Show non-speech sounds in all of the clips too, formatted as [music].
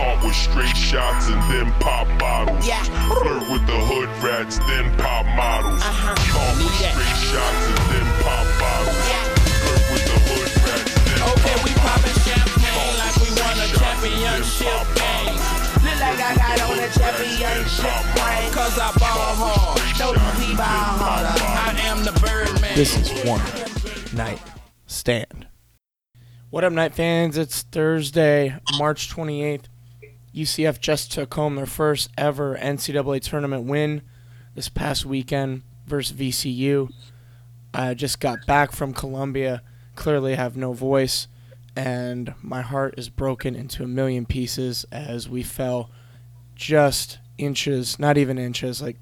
Caught with straight shots and then pop bottles. Yeah. Flirt with the hood rats, then pop models. Uh-huh. Caught with Need that. straight shots and then pop bottles. Yeah. Flirt with the hood rats, then Okay, pop we bottles. poppin' champagne like we won a championship game. Look like I got on a championship ring. Cause I ball hard. Know we ball harder. I am the Birdman. This is one night stand. What up, night fans? It's Thursday, March 28th. UCF just took home their first ever NCAA tournament win this past weekend versus VCU. I just got back from Columbia, clearly have no voice, and my heart is broken into a million pieces as we fell just inches, not even inches, like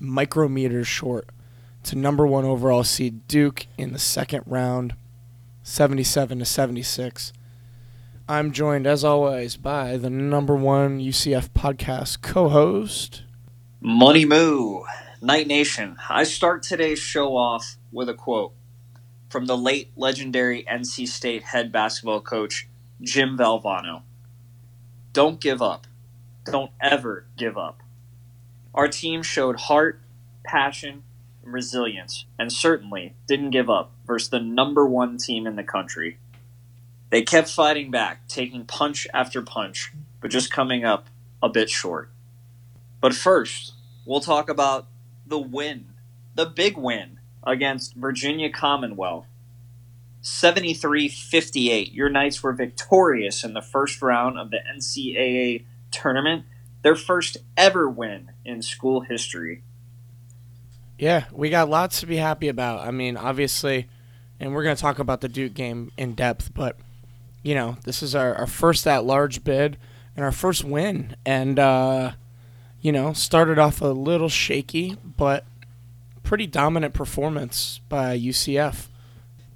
micrometers short to number one overall seed Duke in the second round, 77 to 76. I'm joined, as always, by the number one UCF podcast co host. Money Moo, Knight Nation. I start today's show off with a quote from the late legendary NC State head basketball coach Jim Valvano. Don't give up. Don't ever give up. Our team showed heart, passion, and resilience, and certainly didn't give up versus the number one team in the country. They kept fighting back, taking punch after punch, but just coming up a bit short. But first, we'll talk about the win, the big win against Virginia Commonwealth. 73 58. Your Knights were victorious in the first round of the NCAA tournament, their first ever win in school history. Yeah, we got lots to be happy about. I mean, obviously, and we're going to talk about the Duke game in depth, but, you know, this is our, our first at large bid and our first win. And, uh, you know, started off a little shaky, but pretty dominant performance by UCF.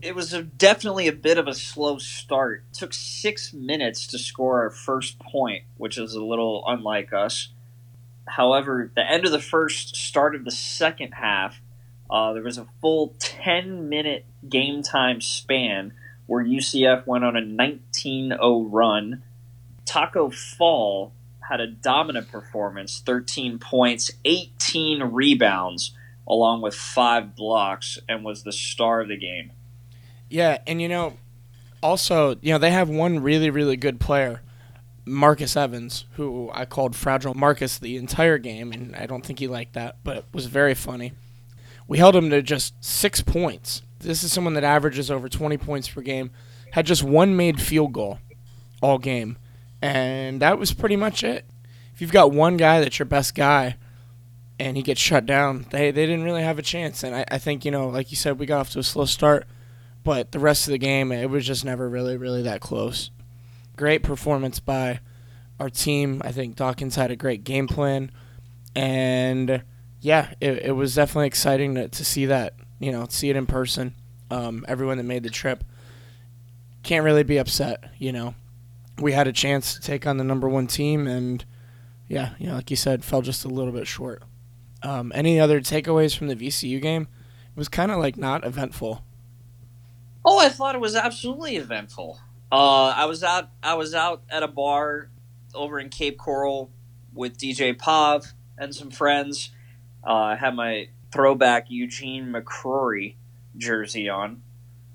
It was a, definitely a bit of a slow start. It took six minutes to score our first point, which is a little unlike us. However, the end of the first, start of the second half, uh, there was a full 10 minute game time span where UCF went on a 19 0 run. Taco Fall had a dominant performance 13 points, 18 rebounds, along with five blocks, and was the star of the game. Yeah, and, you know, also, you know, they have one really, really good player. Marcus Evans, who I called Fragile Marcus the entire game, and I don't think he liked that, but it was very funny. We held him to just six points. This is someone that averages over 20 points per game, had just one made field goal all game, and that was pretty much it. If you've got one guy that's your best guy and he gets shut down, they, they didn't really have a chance. And I, I think, you know, like you said, we got off to a slow start, but the rest of the game, it was just never really, really that close great performance by our team. I think Dawkins had a great game plan, and yeah, it, it was definitely exciting to, to see that. You know, see it in person. Um, everyone that made the trip can't really be upset. You know, we had a chance to take on the number one team, and yeah, you know, like you said, fell just a little bit short. Um, any other takeaways from the VCU game? It was kind of like not eventful. Oh, I thought it was absolutely eventful. Uh, I was out. I was out at a bar over in Cape Coral with DJ Pav and some friends. Uh, I had my throwback Eugene McCrory jersey on.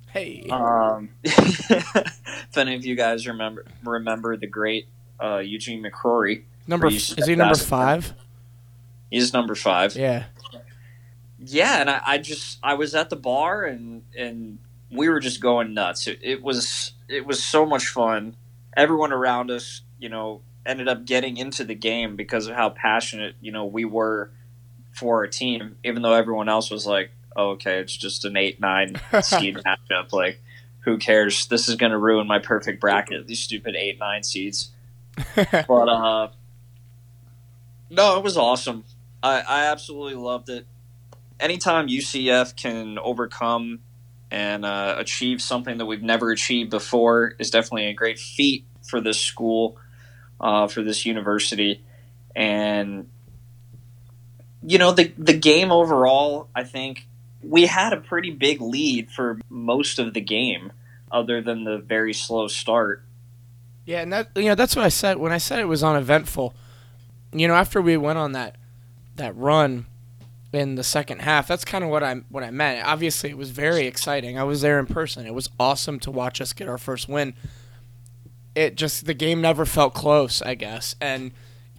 Hey, Um, [laughs] if any of you guys remember remember the great uh, Eugene McCrory, number is he number five? he's number five. Yeah. Yeah, and I, I just I was at the bar and and we were just going nuts. It, it was it was so much fun. Everyone around us, you know, ended up getting into the game because of how passionate you know we were for our team. Even though everyone else was like, oh, "Okay, it's just an eight nine [laughs] seed matchup. Like, who cares? This is going to ruin my perfect bracket. These stupid eight nine seeds." [laughs] but uh no it was awesome i i absolutely loved it anytime ucf can overcome and uh, achieve something that we've never achieved before is definitely a great feat for this school uh, for this university and you know the the game overall i think we had a pretty big lead for most of the game other than the very slow start Yeah, and that you know that's what I said when I said it was uneventful. You know, after we went on that that run in the second half, that's kind of what I what I meant. Obviously, it was very exciting. I was there in person. It was awesome to watch us get our first win. It just the game never felt close, I guess, and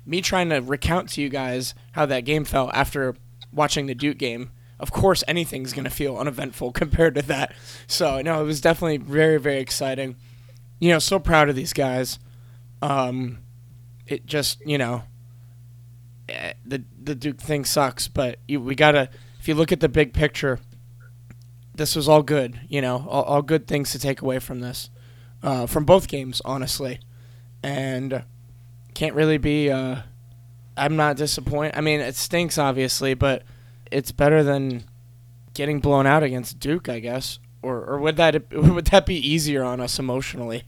me trying to recount to you guys how that game felt after watching the Duke game. Of course, anything's gonna feel uneventful [laughs] compared to that. So no, it was definitely very very exciting you know, so proud of these guys. Um, it just, you know, eh, the the Duke thing sucks, but you, we gotta. If you look at the big picture, this was all good. You know, all, all good things to take away from this, uh, from both games, honestly, and can't really be. Uh, I'm not disappointed. I mean, it stinks, obviously, but it's better than getting blown out against Duke, I guess. Or, or would that [laughs] would that be easier on us emotionally?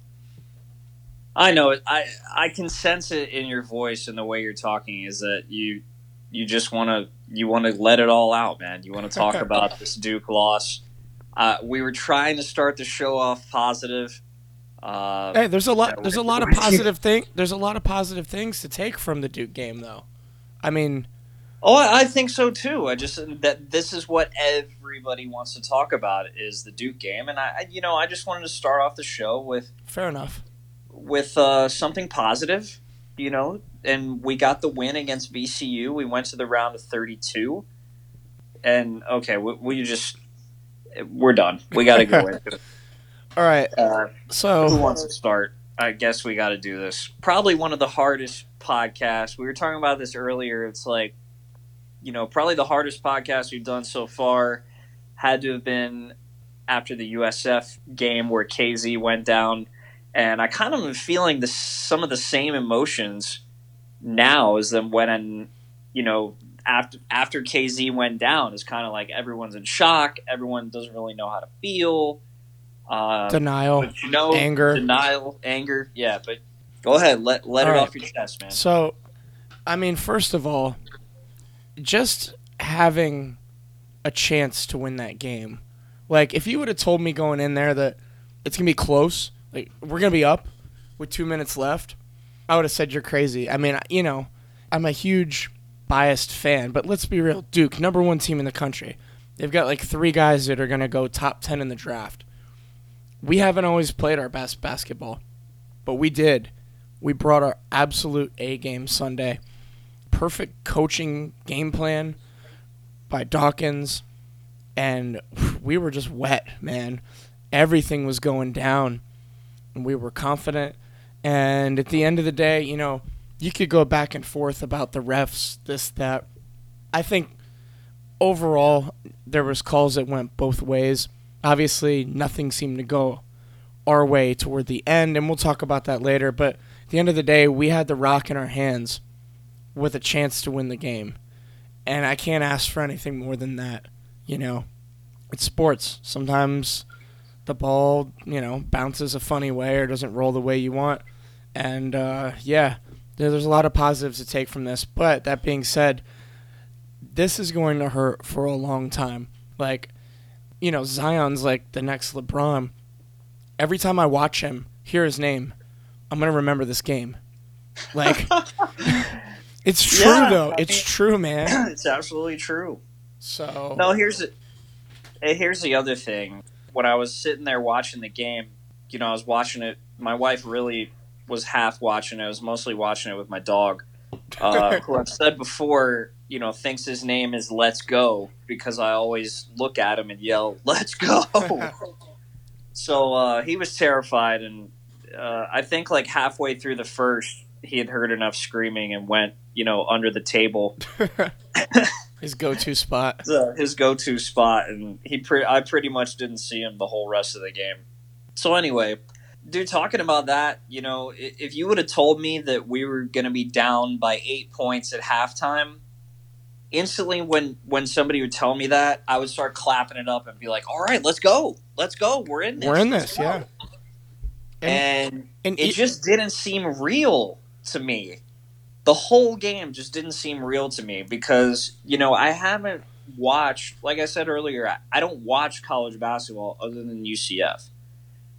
I know it. I I can sense it in your voice and the way you're talking. Is that you you just want to you want to let it all out, man. You want to talk [laughs] about this Duke loss. Uh, we were trying to start the show off positive. Uh, hey, there's a lot. There's a lot of [laughs] positive thing. There's a lot of positive things to take from the Duke game, though. I mean, oh, I think so too. I just that this is what everybody wants to talk about is the Duke game, and I, you know, I just wanted to start off the show with fair enough with uh, something positive, you know, and we got the win against VCU. We went to the round of 32. And okay, we, we just we're done. We got to go [laughs] into it. All right. Uh, so who wants to start? I guess we got to do this. Probably one of the hardest podcasts. We were talking about this earlier. It's like, you know, probably the hardest podcast we've done so far had to have been after the USF game where KZ went down and I kind of am feeling the, some of the same emotions now as them when you know after after KZ went down. It's kind of like everyone's in shock. Everyone doesn't really know how to feel. Um, denial, you know, anger, denial, anger. Yeah, but go ahead, let let all it right. off your chest, man. So, I mean, first of all, just having a chance to win that game. Like, if you would have told me going in there that it's gonna be close, like we're gonna be up with two minutes left, I would have said you're crazy. I mean, you know, I'm a huge biased fan, but let's be real. Duke, number one team in the country. They've got like three guys that are gonna go top ten in the draft. We haven't always played our best basketball, but we did. We brought our absolute A game Sunday. Perfect coaching game plan by Dawkins, and [sighs] we were just wet, man. Everything was going down and we were confident. And at the end of the day, you know, you could go back and forth about the refs, this, that. I think overall there was calls that went both ways. Obviously, nothing seemed to go our way toward the end, and we'll talk about that later. But at the end of the day, we had the rock in our hands with a chance to win the game. And I can't ask for anything more than that. You know, it's sports. Sometimes the ball, you know, bounces a funny way or doesn't roll the way you want. And uh, yeah, there's a lot of positives to take from this. But that being said, this is going to hurt for a long time. Like, you know, Zion's like the next LeBron. Every time I watch him, hear his name, I'm gonna remember this game. Like, [laughs] it's true yeah, though. I it's mean, true, man. [clears throat] It's absolutely true. So no, here's the, here's the other thing when I was sitting there watching the game, you know, I was watching it. My wife really was half watching it. I was mostly watching it with my dog, uh, who I've said before, you know, thinks his name is Let's Go because I always look at him and yell, [laughs] Let's go. [laughs] so uh, he was terrified. And uh, I think like halfway through the first, he had heard enough screaming and went, you know, under the table. [laughs] his go-to spot. his go-to spot, and he pre- I pretty much didn't see him the whole rest of the game. So anyway, dude, talking about that, you know, if you would have told me that we were going to be down by eight points at halftime, instantly when when somebody would tell me that, I would start clapping it up and be like, "All right, let's go, let's go, we're in this, we're in this, yeah." And, and, and it, it just didn't seem real to me. The whole game just didn't seem real to me because you know I haven't watched like I said earlier I don't watch college basketball other than UCF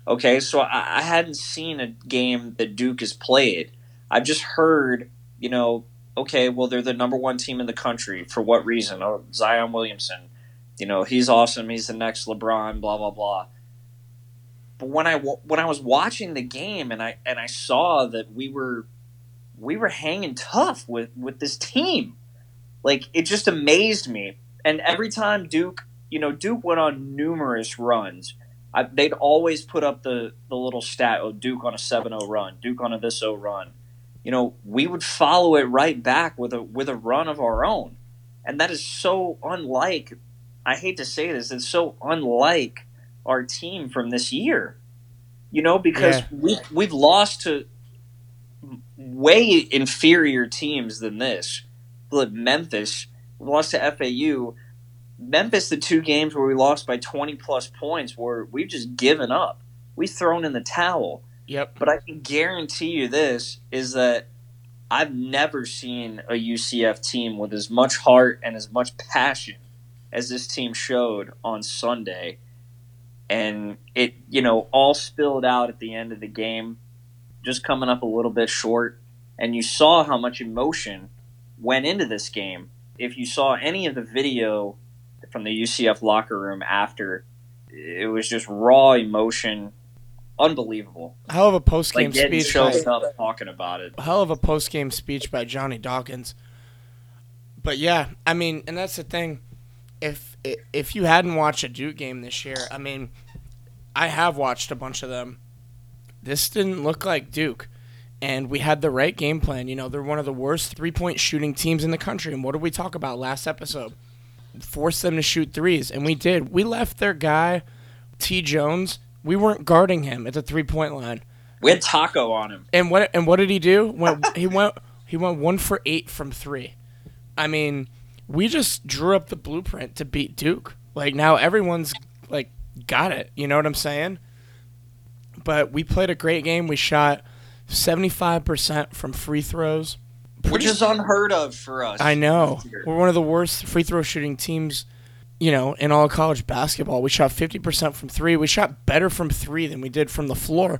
Okay, so I, I hadn't seen a game that Duke has played. I've just heard, you know, okay, well they're the number one team in the country. For what reason? Oh, Zion Williamson, you know, he's awesome. He's the next LeBron. Blah blah blah. But when I when I was watching the game and I and I saw that we were we were hanging tough with with this team, like it just amazed me. And every time Duke, you know, Duke went on numerous runs. I, they'd always put up the, the little stat, oh, Duke on a 7-0 run, Duke on a this 0 run. You know, we would follow it right back with a with a run of our own. And that is so unlike I hate to say this, it's so unlike our team from this year. You know, because Yeah. we we've lost to way inferior teams than this. Like Memphis, we lost to FAU. Memphis, the two games where we lost by 20 plus points, where we've just given up. We've thrown in the towel. Yep. But I can guarantee you this is that I've never seen a UCF team with as much heart and as much passion as this team showed on Sunday. And it, you know, all spilled out at the end of the game, just coming up a little bit short. And you saw how much emotion went into this game. If you saw any of the video from the UCF locker room after, it was just raw emotion. Unbelievable. Hell of a post game Like speech. by- choked up talking about it. hell of a post game speech by Johnny Dawkins. But yeah, I mean, and that's the thing. If if you hadn't watched a Duke game this year, I mean, I have watched a bunch of them. This didn't look like Duke, and we had the right game plan. You know, they're one of the worst three point shooting teams in the country. And what did we talk about last episode? Force them to shoot threes, and we did. We left their guy, T. Jones. We weren't guarding him at the three point line. We had taco on him. And what and what did he do? Went he [laughs] went he went one for eight from three. I mean, we just drew up the blueprint to beat Duke. Like now everyone's like got it. You know what I'm saying? But we played a great game. We shot 75% from free throws. Which is unheard of for us. I know. We're one of the worst free throw shooting teams, you know, in all college basketball. We shot 50% from three. We shot better from three than we did from the floor,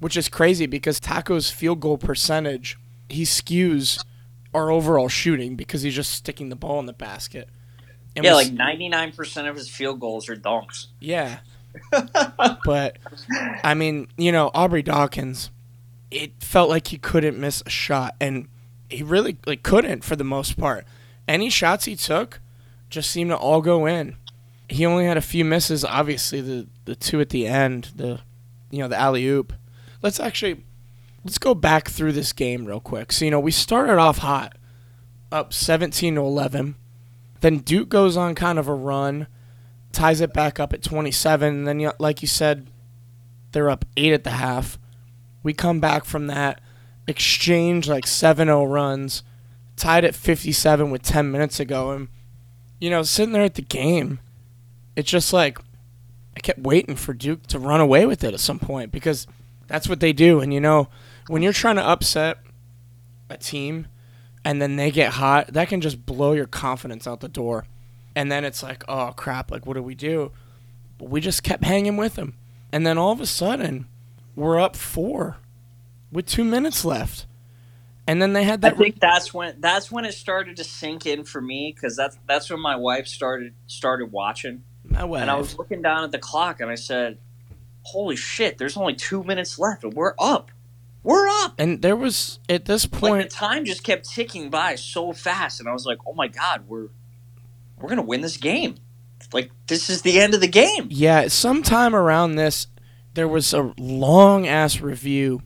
which is crazy because Taco's field goal percentage, he skews our overall shooting because he's just sticking the ball in the basket. And Yeah, we like ninety nine percent of his field goals are dunks. yeah. [laughs] but I mean, you know, Aubrey Dawkins, it felt like he couldn't miss a shot and he really like couldn't for the most part. Any shots he took just seemed to all go in. He only had a few misses, obviously the the two at the end, the you know, the alley oop. Let's actually let's go back through this game real quick. So, you know, we started off hot, up 17 to 11. Then Duke goes on kind of a run, ties it back up at 27. And then, like you said, they're up 8 at the half. We come back from that, exchange like 7 0 runs, tied at 57 with 10 minutes ago. And, you know, sitting there at the game, it's just like I kept waiting for Duke to run away with it at some point because that's what they do. And, you know, when you're trying to upset a team and then they get hot, that can just blow your confidence out the door. And then it's like, oh crap, like what do we do? But we just kept hanging with them. And then all of a sudden, we're up four with two minutes left. And then they had that. I think that's when that's when it started to sink in for me because that's that's when my wife started started watching, my way. and I was looking down at the clock and I said, "Holy shit! There's only two minutes left, and we're up. We're up." and there was at this Like point, the time just kept ticking by so fast, and I was like, "Oh my god, we're we're gonna win this game! Like this is the end of the game." Yeah, sometime around this, there was a long ass review.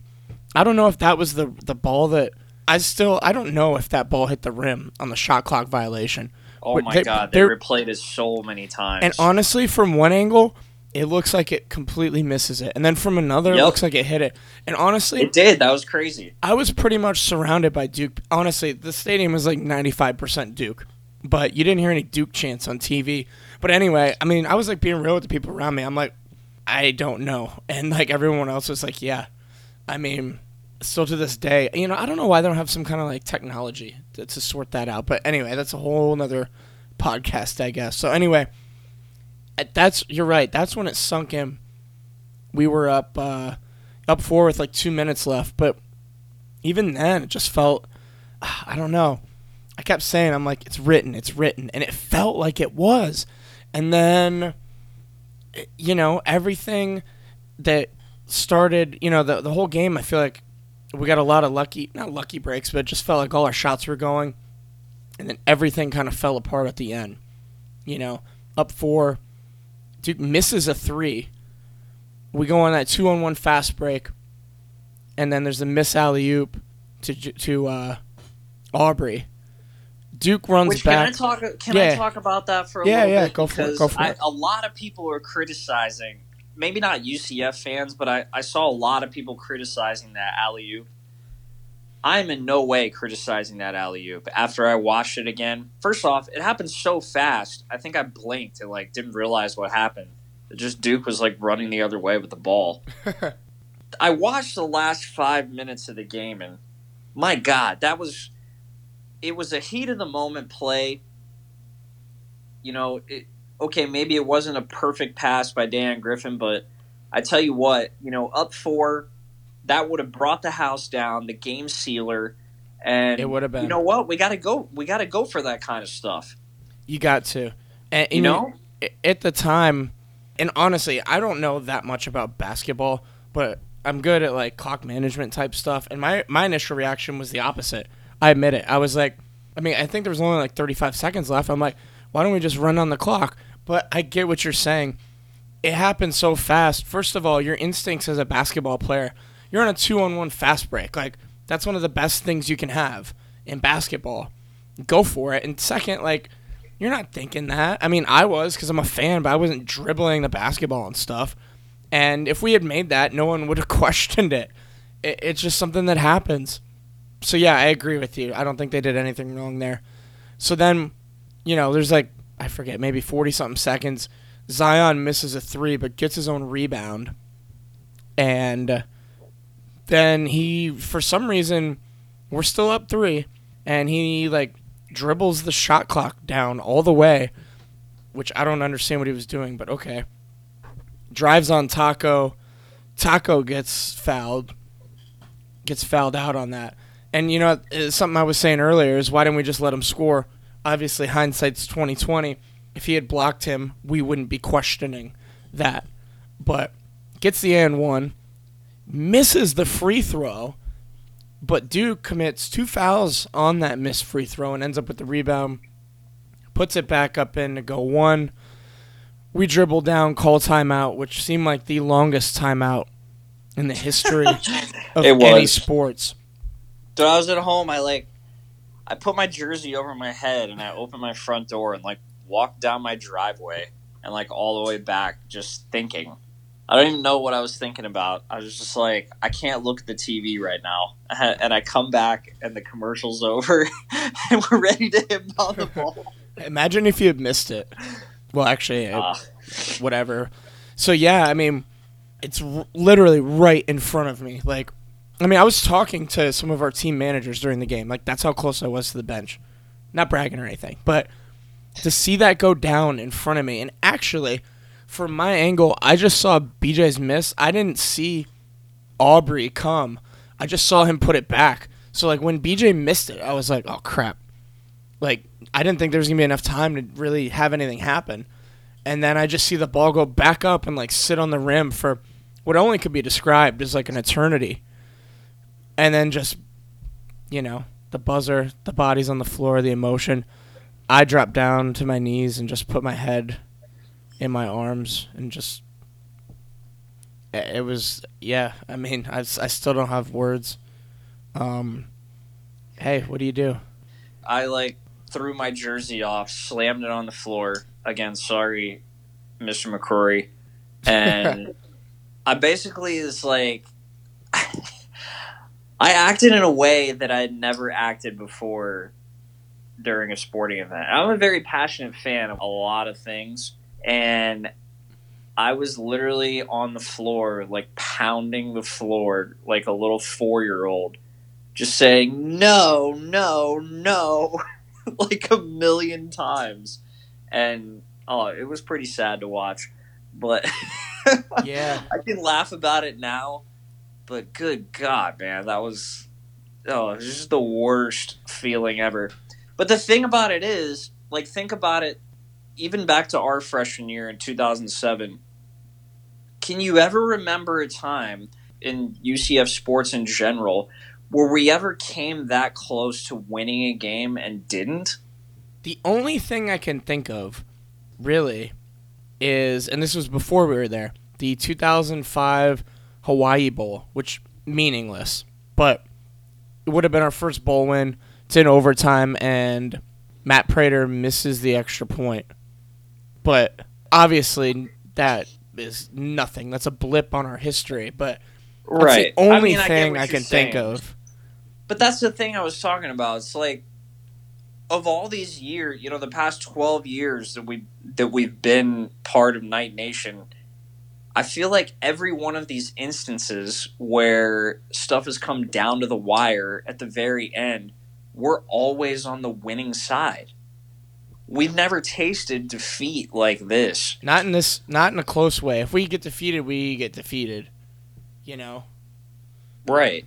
I don't know if that was the the ball that I still I don't know if that ball hit the rim on the shot clock violation. Oh But my they- god, they replayed it so many times. And honestly, from one angle, it looks like it completely misses it, and then from another, it looks like it hit it. And honestly, it did. That was crazy. I was pretty much surrounded by Duke. Honestly, the stadium was like 95% Duke, but you didn't hear any Duke chants on TV. But anyway, I mean, I was like being real with the people around me. I'm like, I don't know. And like everyone else was like, yeah. I mean, still to this day, you know, I don't know why they don't have some kind of like technology to, to sort that out. But anyway, that's a whole nother podcast, I guess. So anyway, that's you're right. That's when it sunk in. we were up uh, up four with like two minutes left, but even then, it just felt I don't know. I kept saying, I'm like, it's written, it's written, and it felt like it was, and then you know everything that started, you know, the the whole game. I feel like we got a lot of lucky, not lucky breaks, but it just felt like all our shots were going, and then everything kind of fell apart at the end. You know, up four, Duke misses a three. We go on that two on one fast break, and then there's a miss alley oop to to uh, Aubrey. Duke runs Which, back. Can I talk? Can Yeah. I talk about that for a Yeah, little yeah, bit? go for it, go for I, it. A lot of people are criticizing, maybe not UCF fans, but I, I saw a lot of people criticizing that alley oop. I'm in no way criticizing that alley oop. After I watched it again, first off, it happened so fast. I think I blinked and like didn't realize what happened. It just Duke was like running the other way with the ball. [laughs] I watched the last five minutes of the game, and my God, that was it was a heat of the moment play. You know, it, okay, maybe it wasn't a perfect pass by Dayon Griffin, but I tell you what, you know, up four, that would have brought the house down, the game sealer, and It would have been. You know what? We got to go. We got to go for that kind of stuff. You got to. And, You know, i- at the time, and honestly, I don't know that much about basketball, but I'm good at like clock management type stuff. And my my initial reaction was the opposite. I admit it. I was like, I mean, I think there was only like 35 seconds left. I'm like, why don't we just run on the clock? But I get what you're saying. It happened so fast. First of all, your instincts as a basketball player, you're on a two on one fast break. Like that's one of the best things you can have in basketball. Go for it. And second, like you're not thinking that. I mean, I was because I'm a fan, but I wasn't dribbling the basketball and stuff. And if we had made that, no one would have [laughs] questioned it. it. It's just something that happens. So yeah, I agree with you. I don't think they did anything wrong there. So then, you know, there's like I forget, maybe 40 something seconds. Zion misses a 3 but gets his own rebound. And then he for some reason we're still up 3 and he like dribbles the shot clock down all the way, which I don't understand what he was doing, but okay. Drives on Taco. Taco gets fouled. Gets fouled out on that. And you know, uh, something I was saying earlier is why didn't we just let him score? Obviously, hindsight's twenty twenty. If he had blocked him, we wouldn't be questioning that. But gets the and one, misses the free throw, but Duke commits two fouls on that missed free throw and ends up with the rebound. Puts it back up in to go one. We dribble down, call timeout, which seemed like the longest timeout in the history [laughs] of It any was. sports. Dude, I was at home. I like, I put my jersey over my head and I opened my front door and like walked down my driveway and like all the way back, just thinking. I don't even know what I was thinking about. I was just like, I can't look at the TV right now. [laughs] And I come back and the commercial's [laughs] over and we're ready to inbound the ball. [laughs] Imagine if you had missed it. Well, actually, Ah, whatever. So yeah, I mean, it's r- literally right in front of me. Like, I mean, I was talking to some of our team managers during the game. Like, that's how close I was to the bench. Not bragging or anything, but to see that go down in front of me, and actually, from my angle, I just saw BJ's miss. I didn't see Aubrey come. I just saw him put it back. So like when BJ missed it, I was like, oh crap. Like I didn't think there was gonna be enough time to really have anything happen. And then I just see the ball go back up and like sit on the rim for what only could be described as like an eternity. And then just you know, the buzzer, the body's on the floor, the emotion. I dropped down to my knees and just put my head in my arms and just it it was yeah i mean i, I still don't have words um hey what do you do I like threw my jersey off, slammed it on the floor. Again, sorry, Mr. McCrory. And [laughs] I basically is like, acted in a way that I had never acted before during a sporting event. I'm a very passionate fan of a lot of things. And I was literally on the floor, like pounding the floor like a little four year old just saying no, no, no, [laughs] like a million times, and oh, it was pretty sad to watch. But [laughs] Yeah. I can laugh about it now, but good God, man, that was oh, it was just the worst feeling ever. But the thing about it is, like, think about it. Even back to our freshman year in 2007, can you ever remember a time in UCF sports in general where we ever came that close to winning a game and didn't? The only thing I can think of, really, is, and this was before we were there, the 2005 Hawaii Bowl, which meaningless, but it would have been our first bowl win. It's in overtime, and Matt Prater misses the extra point. But obviously, that is nothing. That's a blip on our history. But that's right. the only I mean, thing I, you're can think of. But that's the thing I was talking about. It's like of all these years, you know, the past twelve years that we that we've been part of Knight Nation, I feel like every one of these instances where stuff has come down to the wire at the very end, we're always on the winning side. We've never tasted defeat like this. Not in this. Not in a close way. If we get defeated, we get defeated. You know. Right.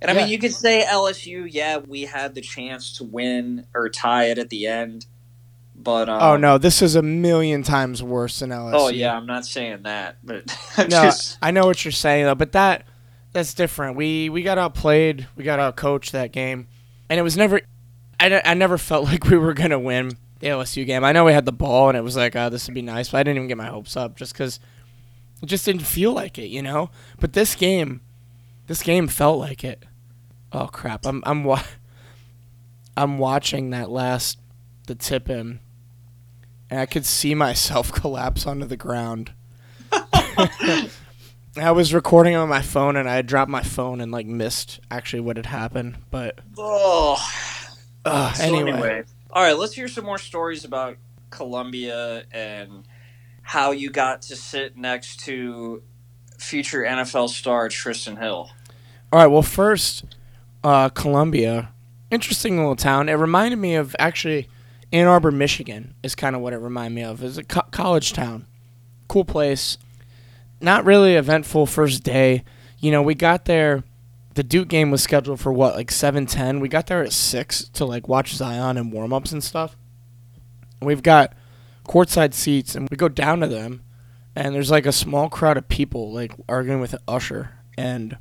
And I mean, you could say LSU, yeah, we had the chance to win or tie it at the end, but um, oh no, this is a million times worse than LSU. Oh yeah, I'm not saying that, but I'm [laughs] No, just I know what you're saying though, but that that's different. We we got outplayed, we got outcoached that game, and it was never. I, I never felt [laughs] like we were gonna win the LSU game. I know we had the ball, and it was like, oh, this would be nice, but I didn't even get my hopes up just because it just didn't feel like it, you know. But this game, this game felt like it. Oh crap! I'm I'm wa- [laughs] I'm watching that last the tip in, and I could see myself [laughs] collapse onto the ground. [laughs] I was recording on my phone and I had dropped my phone and like missed actually what had happened. But oh. uh, So anyway, all right, let's hear some more stories about Columbia and how you got to sit next to future NFL star Tristan Hill. all right. Well, first, uh, Columbia, interesting little town. It reminded me of actually Ann Arbor, Michigan. Is kind of what it reminded me of. It's a co- college town, cool place. Not really eventful first day. You know, we got there. The Duke game was scheduled for what, like seven ten. We got there at six to like watch Zion and warm ups and stuff. We've got courtside seats, and we go down to them, and there's like a small crowd of people like arguing with an Usher, and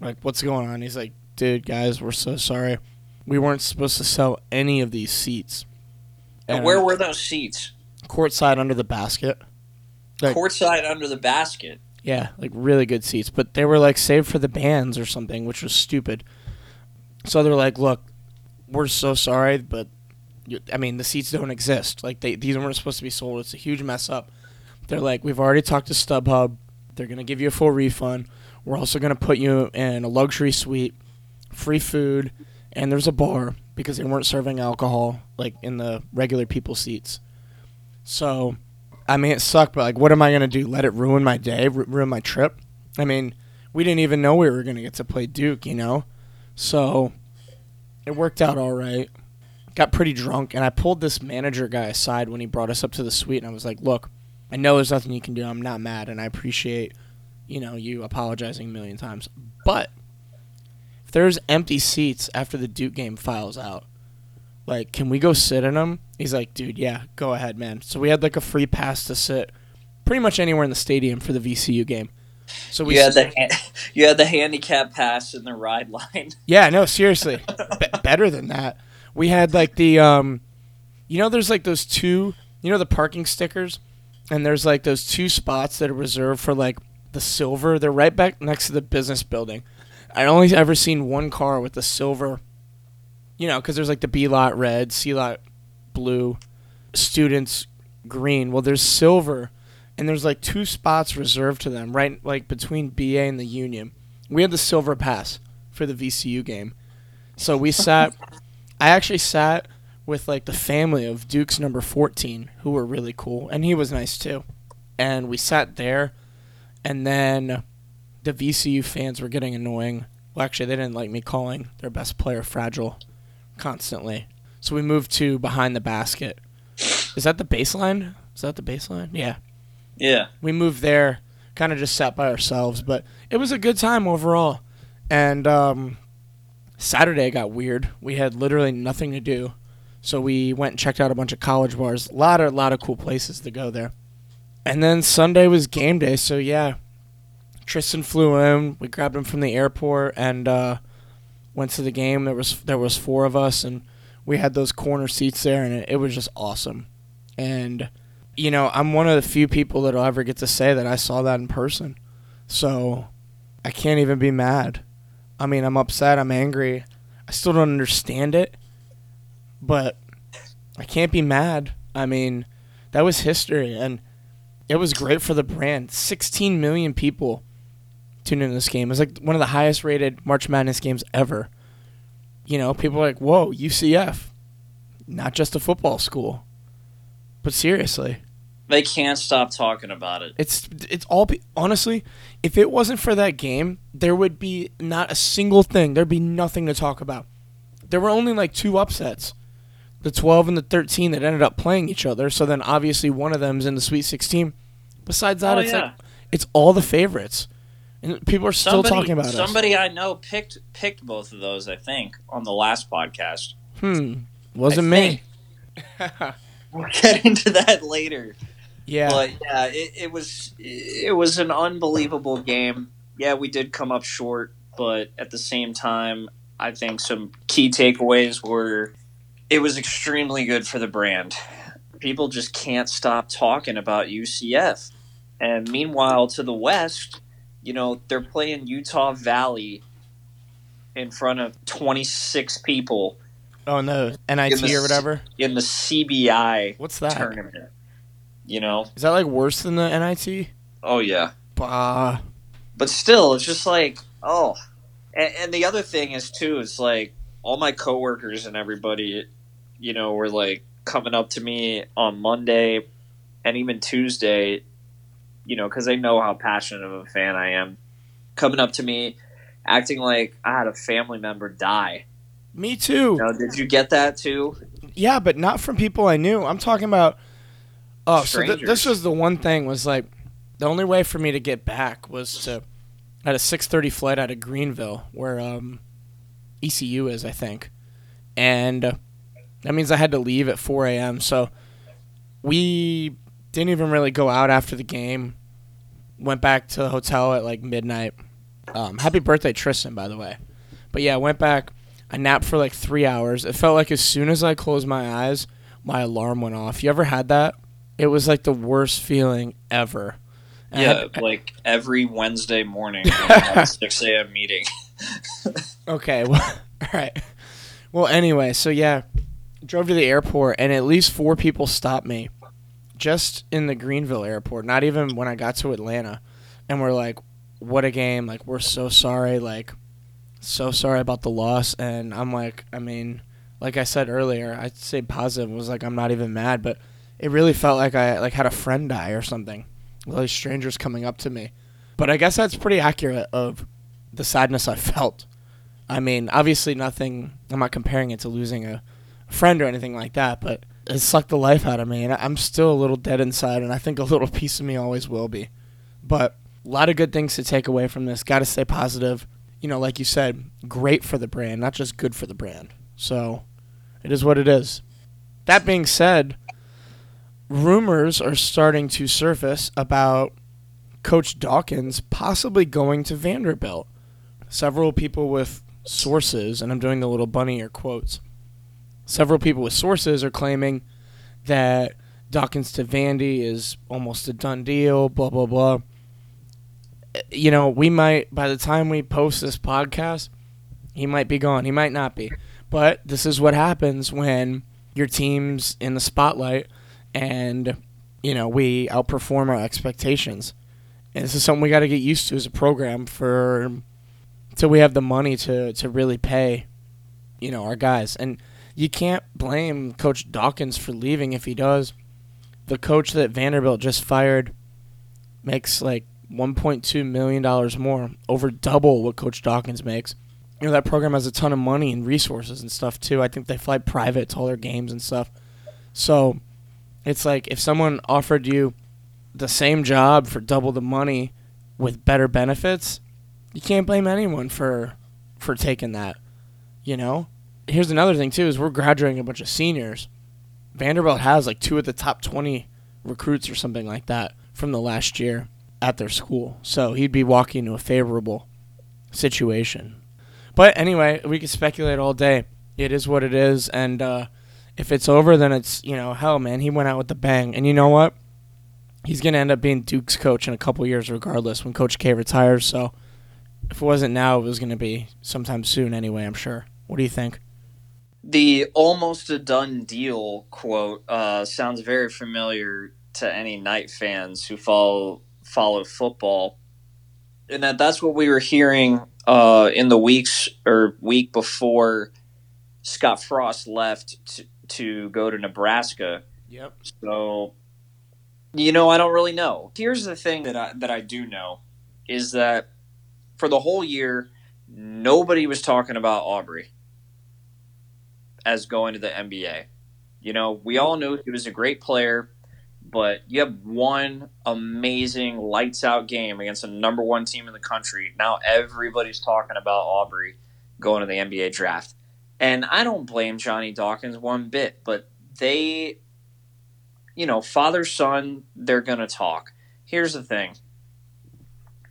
like, what's going on? He's like, dude, guys, we're so sorry. We weren't supposed to sell any of these seats. And where were those seats? courtside under the basket? Like- Courtside under the basket. Yeah, like really good seats, but they were like saved for the bands or something, which was stupid. So they're like, "Look, we're so sorry, but you, I mean, the seats don't exist. Like they these weren't supposed to be sold. It's a huge mess up." They're like, "We've already talked to StubHub. They're gonna give you a full refund. We're also gonna put you in a luxury suite, free food, and there's a bar because they weren't serving alcohol like in the regular people seats." So I mean, it sucked, but like, what am I gonna do? Let it ruin my day, ru- ruin my trip? I mean, we didn't even know we were gonna get to play Duke, you know. So it worked out all right. Got pretty drunk, and I pulled this manager guy aside when he brought us up to the suite, and I was like, "Look, I know there's nothing you can do. I'm not mad, and I appreciate, you know, you apologizing a million times. But there's empty seats after the Duke game files out, like, can we go sit in them? He's like, dude, yeah, go ahead, man. So we had like a free pass to sit pretty much anywhere in the stadium for the VCU game. So we You had the ha- [laughs] you had the handicap pass in the ride line. [laughs] yeah, no, seriously, Be- better than that. We had like the um, you know, there's like those two, you know, the parking stickers, and there's like those two spots that are reserved for like the silver. They're right back next to the business building. I only ever seen one car with the silver, you know, because there's like the B lot red, C lot blue, students green. Well, there's silver, and there's like two spots reserved to them, right, like between BA and the Union. We had the silver pass for the VCU game, so we sat. I actually sat with like the family of Duke's number 14, who were really cool, and he was nice too. And we sat there, and then the VCU fans were getting annoying. Well, actually, they didn't like me calling their best player fragile constantly. So we moved to behind the basket. Is that the baseline? Is that the baseline? Yeah. Yeah. we moved there, kind of just sat by ourselves, but it was a good time overall. And um, Saturday got weird. We had literally nothing to do, so we went and checked out a bunch of college bars. A lot of lot of cool places to go there. And then Sunday was game day, so yeah, Tristan flew in. We grabbed him from the airport and uh, went to the game. There was there was four of us, and we had those corner seats there, and it, it was just awesome. And you know, I'm one of the few people that'll ever get to say that I saw that in person. So I can't even be mad. I mean, I'm upset, I'm angry. I still don't understand it, but I can't be mad. I mean, that was history and it was great for the brand. 16 million people tuned into this game. It's like one of the highest rated March Madness games ever. You know, people are like, "Whoa, UCF. Not just a football school." But seriously, They can't stop talking about it. it's it's all be, honestly, if it wasn't for that game, there would be not a single thing. There'd be nothing to talk about. There were only like two upsets. The 12 and the 13 that ended up playing each other. So then obviously one of them's in the Sweet 16. Besides that, Oh, it's yeah. like it's all the favorites. And people are still somebody, talking about us. somebody I know picked picked both of those. I think on the last podcast. Hmm. Wasn't me. [laughs] We'll get into that later. Yeah. But yeah, it, it was it was an unbelievable game. Yeah, we did come up short, but at the same time, I think some key takeaways were it was extremely good for the brand. People just can't stop talking about UCF. And meanwhile, to the west, you know, they're playing Utah Valley in front of 26 people oh no, NIT the or whatever. in the CBI What's that? tournament. You know? Is that like worse than the NIT? Oh yeah. Bah. but still it's just like oh and, and the other thing is too is like all my coworkers and everybody you know were like coming up to me on monday and even tuesday you know because they know how passionate of a fan i am coming up to me acting like i had a family member die Me too. you know, did you get that too Yeah, but not from people I knew. I'm talking about. Oh, so th- this was the one thing was like, the only way for me to get back was to, I had a 6:30 flight out of Greenville, where um, ECU is, I think, and uh, that means I had to leave at 4 a.m. So we didn't even really go out after the game. Went back to the hotel at like midnight. Um, happy birthday, Tristan, by the way. But yeah, went back. I napped for like three hours. It felt like as soon as I closed my eyes, my alarm went off. You ever had that? It was like the worst feeling ever. And yeah had- like every wednesday morning [laughs] when I have a 6 a.m meeting [laughs] Okay. Well, [laughs] all right. Well, anyway, so yeah, drove to the airport, and at least four people stopped me, just in the Greenville airport. Not even when I got to Atlanta, and we're like, "What a game! Like, we're so sorry. Like, so sorry about the loss." And I'm like, I mean, like I said earlier, I'd say positive was like I'm not even mad, but it really felt like I like had a friend die or something. All these strangers coming up to me, but I guess that's pretty accurate of the sadness I felt. I mean, obviously nothing. I'm not comparing it to losing a friend or anything like that, but it sucked the life out of me, and I'm still a little dead inside, and I think a little [laughs] piece of me always will be. But a lot of good things to take away from this. Got to stay positive. You know, like you said, great for the brand, not just good for the brand. So it is what it is. That being said, rumors are starting to surface about Coach Dawkins possibly going to Vanderbilt. Several people with sources, and I'm doing the little bunny ear quotes. Several people with sources are claiming that Dawkins to Vandy is almost a done deal, blah, blah, blah. You know, we might, by the time we post this podcast, he might be gone. He might not be. But this is what happens when your team's in the spotlight and, you know, we outperform our expectations. And this is something we got to get used to as a program for until we have the money to, to really pay, you know, our guys. And you can't blame Coach Dawkins for leaving if he does. The coach that Vanderbilt just fired makes like $1.2 million more, over double what Coach Dawkins makes. You know, that program has a ton of money and resources and stuff too. I think they fly private to all their games and stuff. So it's like if someone offered you the same job for double the money with better benefits, you can't blame anyone for for taking that. You know? Here's another thing too is we're graduating a bunch of seniors. Vanderbilt has like two of the top 20 recruits or something like that from the last year at their school. So he'd be walking into a favorable situation. But anyway, we could speculate all day. It is what it is and uh, if it's over then it's, you know, hell man, he went out with the bang. And you know what? He's going to end up being Duke's coach in a couple years regardless when Coach K retires, so if it wasn't now, it was going to be sometime soon anyway, I'm sure. What do you think? The almost a done deal quote uh, sounds very familiar to any Knight fans who follow follow football, and that that's what we were hearing uh, in the weeks or week before Scott Frost left to, to go to Nebraska. Yep. So, you know, I don't really know. Here's the thing that I that I do know is that for the whole year, nobody was talking about Aubrey as going to the NBA. You know, we all knew he was a great player, but you have one amazing lights out game against a number one team in the country. Now everybody's talking about Aubrey going to the NBA draft. And I don't blame Johnny Dawkins one bit, but they, you know, father son, they're going to talk. Here's the thing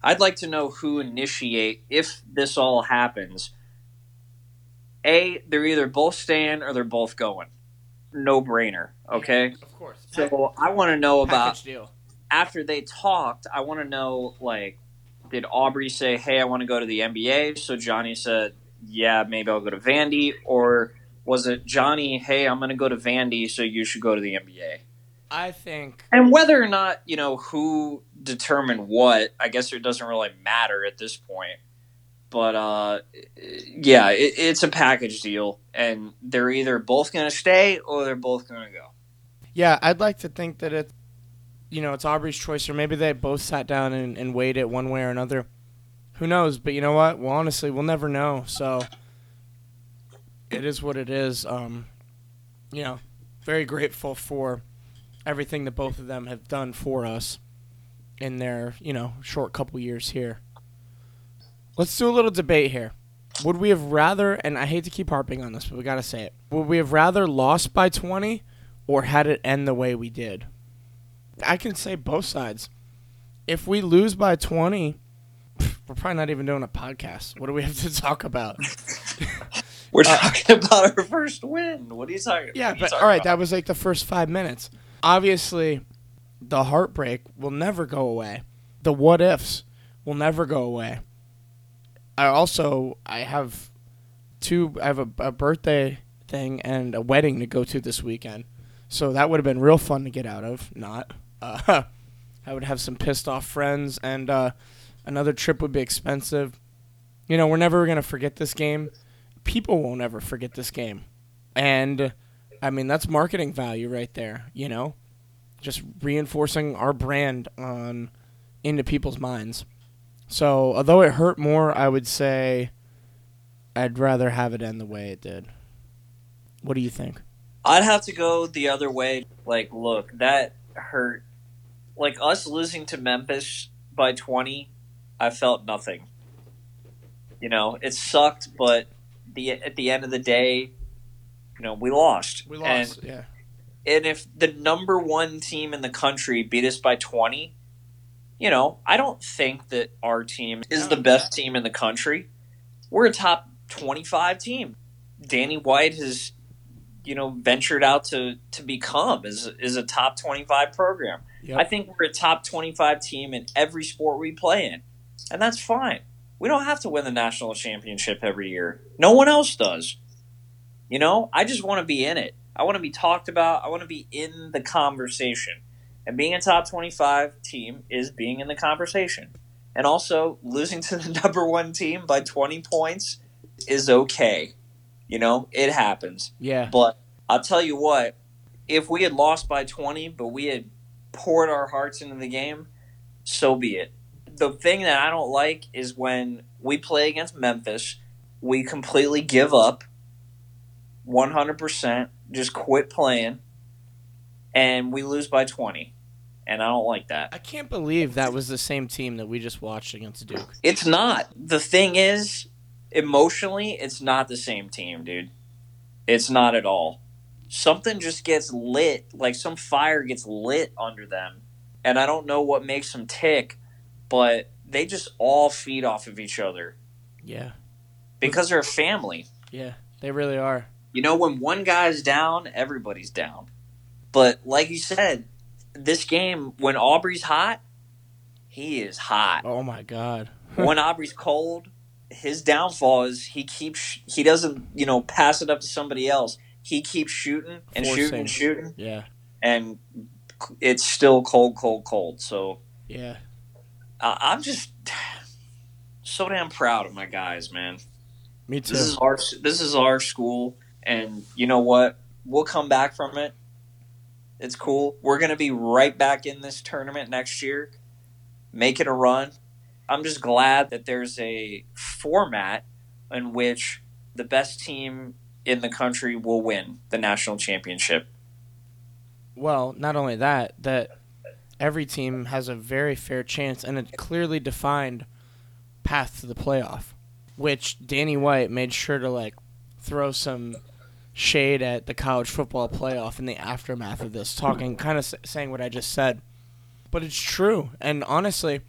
I'd like to know who initiate if this all happens a, they're either both staying or they're both going. No brainer. Okay. Yeah, of course. So I want to know about deal. after they talked. I want to know like, did Aubrey say, "Hey, I want to go to the NBA"? So Johnny said, "Yeah, maybe I'll go to Vandy," or was it Johnny? Hey, I'm going to go to Vandy, so you should go to the NBA. I think And whether or not you know who determined what, I guess it doesn't really matter at this point. But uh, yeah, it, it's a package deal, and they're either both going to stay or they're both going to go. Yeah, I'd like to think that it, you know, it's Aubrey's choice, or maybe they both sat down and, and weighed it one way or another. Who knows? But you know what? Well, honestly, we'll never know. So it is what it is. Um, you know, very grateful for everything that both of them have done for us in their, you know, short couple years here. Let's do a little debate here. Would we have rather, and I hate to keep harping on this, but we got to say it. Would we have rather lost by 20 or had it end the way we did? I can say both sides. If we lose by 20, we're probably not even doing a podcast. What do we have to [laughs] talk about? [laughs] We're Uh, talking about our first win. What are you talking? about? Yeah, what are you but all right, about? that was like the first five minutes. Obviously, the heartbreak will never go away. The what ifs will never go away. I also I have two. I have a, a birthday thing and a wedding to go to this weekend, so that would have been real fun to get out of. Not. Uh, [laughs] I would have some pissed off friends, and uh, another trip would be expensive. You know, we're never gonna forget this game. People won't ever forget this game, and I mean, that's marketing value right there, you know? Just reinforcing our brand on into people's minds. So, although it hurt more, I would say I'd rather have it end the way it did. What do you think? I'd have to go the other way. Like, look, that hurt. Like us losing to Memphis by twenty, I felt nothing. You know, it sucked, but the at the end of the day, you know, we lost. We And lost, yeah. and if the number one team in the country beat us by 20 you know i don't think that our team is the best team in the country. We're a top 25 team. Danny white has you know ventured out to to become is is a top 25 program. Yep. i think we're a top 25 team in every sport we play in and that's fine. We don't have to win the national championship every year. No one else does. You know i just want to be in it. I want to be talked about. I want to be in the conversation. And being a top 25 team is being in the conversation. And also, losing to the [laughs] number one team by 20 points is okay. You know, it happens. Yeah. But I'll tell you what, if we had lost by 20, but we had poured our hearts into the game, so be it. The thing that I don't like is when we play against Memphis, we completely give up 100%, just quit playing, and we lose by 20. and I don't like that. I can't believe that was the same team that we just watched against Duke. It's not. The thing is, emotionally, it's not the same team, dude. It's not at all. Something just gets lit, like some fire gets lit under them. And I don't know what makes them tick, but they just all feed off of each other Yeah, because they're a family. yeah, they really are. You know, when one guy's down, everybody's down. But like you said, this game, when Aubrey's hot, he is hot. Oh my god. [laughs] when Aubrey's cold, his downfall is he keeps he doesn't you know pass it up to somebody else. He keeps shooting and shooting and shooting, Yeah, and it's still cold, cold, cold. So yeah. uh, I'm just so damn proud of my guys, man. Me too. This is our this is our school, and you know what? We'll come back from it. It's cool. We're gonna be right back in this tournament next year, Make it a run. I'm just glad that there's a format in which the best team in the country will win the national championship. Well, not only that, that every team has a very fair chance and a clearly defined path to the playoff, which Danny White made sure to like throw some shade at the college football playoff in the aftermath of this, talking kind of saying what I just said. But it's true, and honestly,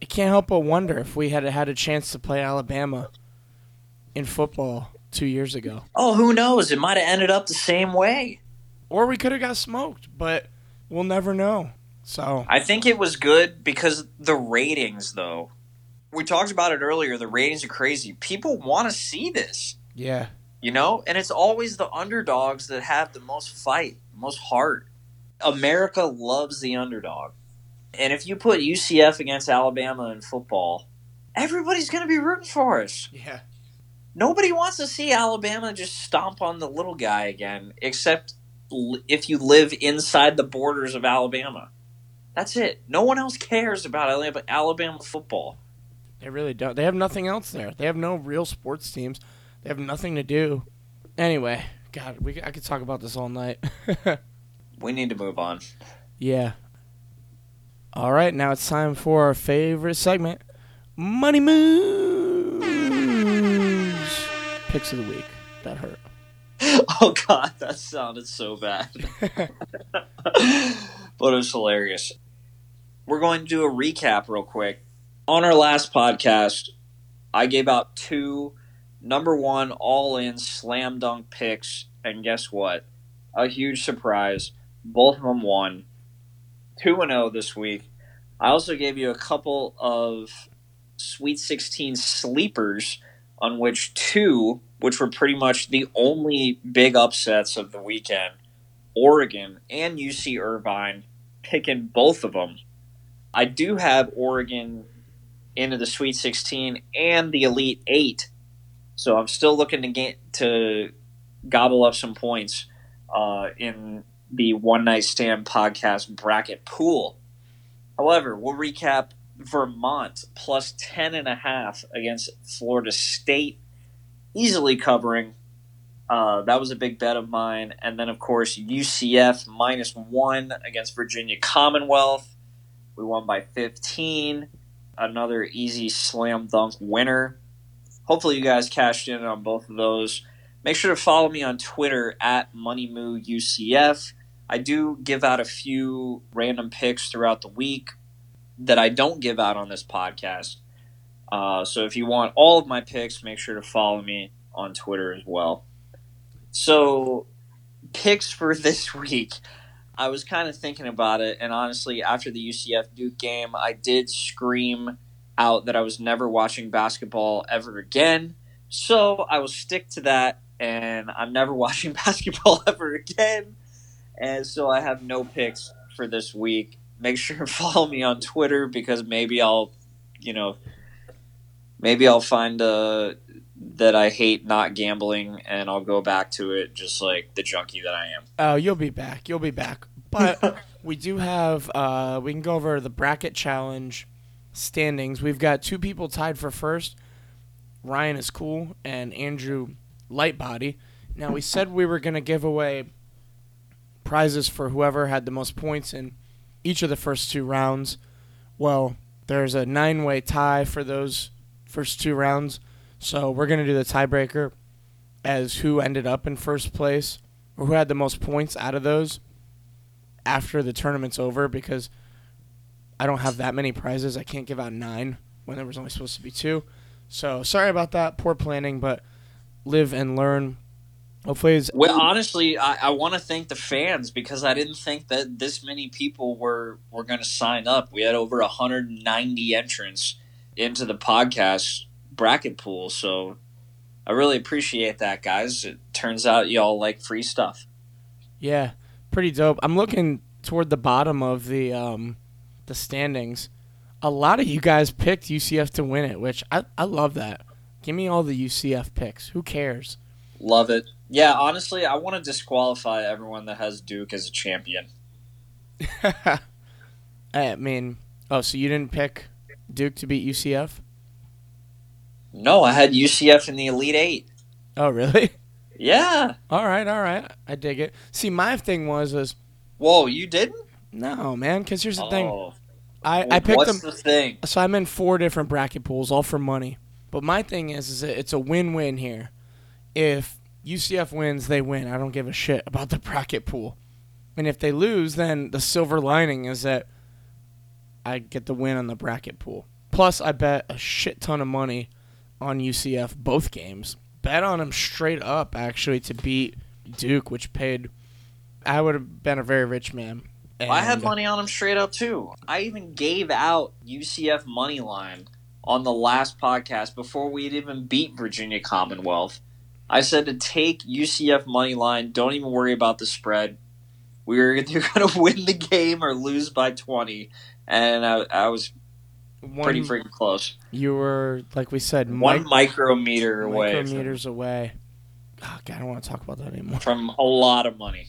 I can't help but wonder if we had had a chance to play Alabama in football two years ago. Oh, who knows? It might have ended up the same way. or we could have got smoked, but we'll never know. So I think it was good because the ratings, though. We talked about it earlier. The ratings are crazy. People want to see this. yeah, You know, and it's always the underdogs that have the most fight, most heart. America loves the underdog. And if you put UCF against Alabama in football, everybody's going to be rooting for us. yeah, Nobody wants to see Alabama just stomp on the little guy again, except if you live inside the borders of Alabama. That's it. No one else cares about Alabama, Alabama football. they really don't. They have nothing else there. They have no real sports teams. They have nothing to do. Anyway, God, we I could talk about this all night. [laughs] We need to move on. yeah. All right, now it's time for our favorite segment, Money Moves. Picks of the week. That hurt. [laughs] Oh god, that sounded so bad. [laughs] but it was hilarious. We're going to do a recap real quick. On our last podcast, I gave out two number one all in slam dunk picks, and guess what? A huge surprise. Both of them won. 2 and 0 this week. I also gave you a couple of Sweet 16 sleepers, on which two which were pretty much the only big upsets of the weekend. Oregon and UC Irvine picking both of them. I do have Oregon into the Sweet 16 and the Elite 8. So I'm still looking to get to gobble up some points uh, in the One Night Stand podcast bracket pool. However, we'll recap Vermont plus 10.5 against Florida State easily covering. Uh, that was a big bet of mine. And then, of course, UCF minus one against Virginia Commonwealth. We won by 15. Another easy slam dunk winner. Hopefully, you guys cashed in on both of those. Make sure to follow me on Twitter at MoneyMooUCF. I do give out a few random picks throughout the week that I don't give out on this podcast. Uh, so if you want all of my picks, make sure to follow me on Twitter as well. So, picks for [laughs] this week. I was kind of thinking about it, and honestly, after the UCF Duke game, I did scream out that I was never watching basketball ever again. So I will stick to that, and I'm never [laughs] watching basketball [laughs] ever again. And so I have no picks for this week. Make sure to [laughs] follow me on Twitter because maybe I'll, you know, maybe I'll find a, that I hate not gambling and I'll go back to it just like the junkie that I am. Oh, you'll be back. You'll be back. But we do have. Uh, we can go over the bracket challenge standings. We've got two people tied for first. Ryan is cool and Andrew Lightbody. Now we said we were gonna give away prizes for whoever had the most points in each of the first two rounds. Well, there's a nine way tie for those first two rounds. So we're to do the tiebreaker as who ended up in first place or who had the most points out of those after the tournament's over because I don't have that many prizes. I can't give out nine when there was only supposed to be two. So sorry about that. Poor planning, but live and learn. Hopefully, it's Well, honestly, I, I want to thank the fans because I didn't think that this many people were were going to sign up. We had over 190 entrants into the podcast bracket pool, so I really appreciate that, guys. It turns out y'all like free stuff. Yeah, pretty dope. I'm looking toward the bottom of the um, the standings. A lot of you guys picked UCF to win it, which I, I love that. Give me all the UCF picks. Who cares? Love it. Yeah, honestly, I want to disqualify everyone that has Duke as a champion. [laughs] I mean, oh, so you didn't pick Duke to beat UCF? No, I had UCF in the Elite Eight. Oh, really? [laughs] Yeah. All right, all right. I dig it. See, my thing was was Whoa, you didn't? No, man. Because here's the thing. Oh, I I picked what's them. the thing? So I'm in four different bracket pools, all for money. But my thing is, is it's a win-win here. If UCF wins, they win. I don't give a shit about the [laughs] bracket pool. And if they lose, then the silver lining is that I get the win on the bracket pool. Plus, I bet a shit ton of money on UCF both games. Bet on them straight up, actually, to beat Duke, which paid. I would have been a very rich man. I had money on them straight up too. I even gave out UCF money line on the last podcast before we'd even beat Virginia Commonwealth. I said to take UCF money line. Don't even worry about the spread. We are either [laughs] going to win the game or lose by twenty, and I, I was One, pretty freaking close. You were, like we said, One mic- micrometer away from, micrometers away. Oh, God, I don't want to talk about that anymore. from a lot of money.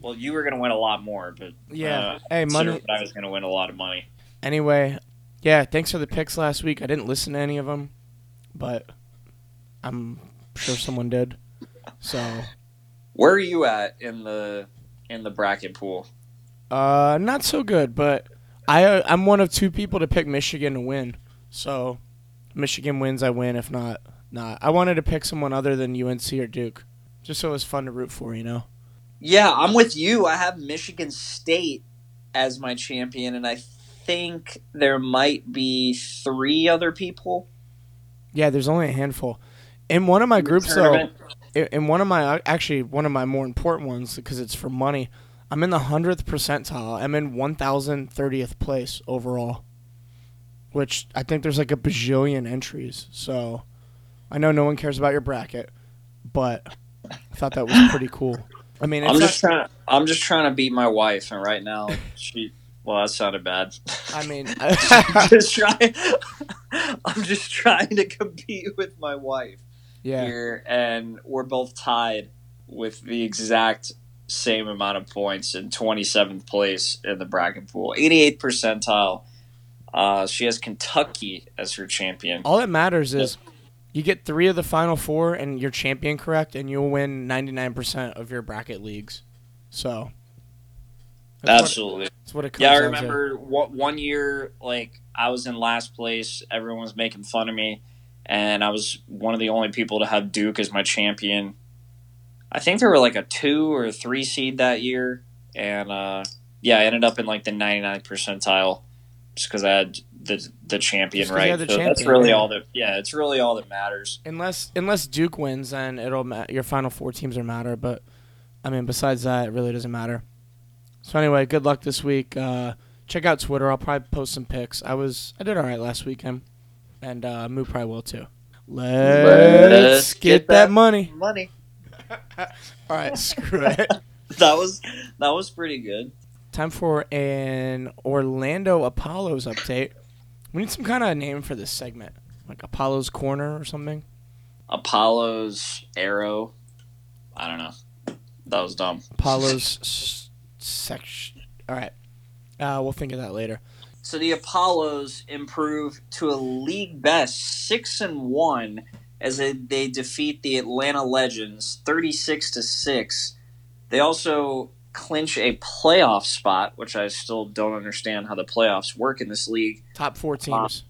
Well, you were going to win a lot more, but Yeah. uh, hey, consider money. that I was going to win a lot of money. Anyway, yeah. Thanks for the picks last week. I didn't listen to any of them, but I'm sure someone did. So, Where are you at in the in the bracket pool? uh, not so good. But I uh, I'm one of two people to pick Michigan to win. So, Michigan wins, I win. If not, not. I wanted to pick someone other than UNC or Duke, just so it was fun to root for. You know. Yeah, I'm with you. I have Michigan State as my champion, and I think there might be three other people. Yeah, there's only a handful. In one of my groups, though, in in one of my uh, actually one of my more important ones because it's for money. I'm in the hundredth percentile. I'm in one thousand thirtieth place overall, which I think there's like a bajillion entries. So I know no one cares about your bracket, but I thought that was pretty cool. [laughs] I mean, it's I'm not- just trying. I'm just trying to beat my wife, and right now she. Well, that sounded bad. I mean, [laughs] [laughs] just trying. [laughs] I'm just trying to compete with my wife yeah, here, and we're both tied with the exact same amount of points in 27th place in the bracket pool, 88 percentile. Uh, she has Kentucky as her champion. all that matters is you get three of the final four and you're champion correct, and you'll win ninety nine percent of your bracket leagues. So. That's what, Absolutely. that's what it comes Yeah, I remember one one year, like I was in last place. Everyone was making fun of me, and I was one of the only people to have Duke as my champion. I think there were like a two or three seed that year, and uh, yeah, I ended up in like the 99th percentile just because I had the the champion Just 'cause you right. the so that's really yeah. all that. Yeah, it's really all that matters. Unless unless Duke wins, then it'll ma- your final four teams will matter. But I mean, besides that, it really doesn't matter. So anyway, good luck this week. Uh, check out Twitter. I'll probably post some pics. I was I did all right last weekend, and uh, Moo probably will too. Let's, Let's get, get that, that money. Money. [laughs] All right, screw it. [laughs] That was that was pretty good. Time for an Orlando Apollos update. We need some kind of name for this segment, like Apollo's Corner or something. Apollo's arrow. I don't know. That was dumb. Apollo's s- section. All right, uh, we'll think of that later. So the Apollos improve to a league best six and one as they, they defeat the Atlanta Legends thirty six to six. They also clinch a playoff spot, which I still don't understand how the playoffs work in this league. Top four um, teams.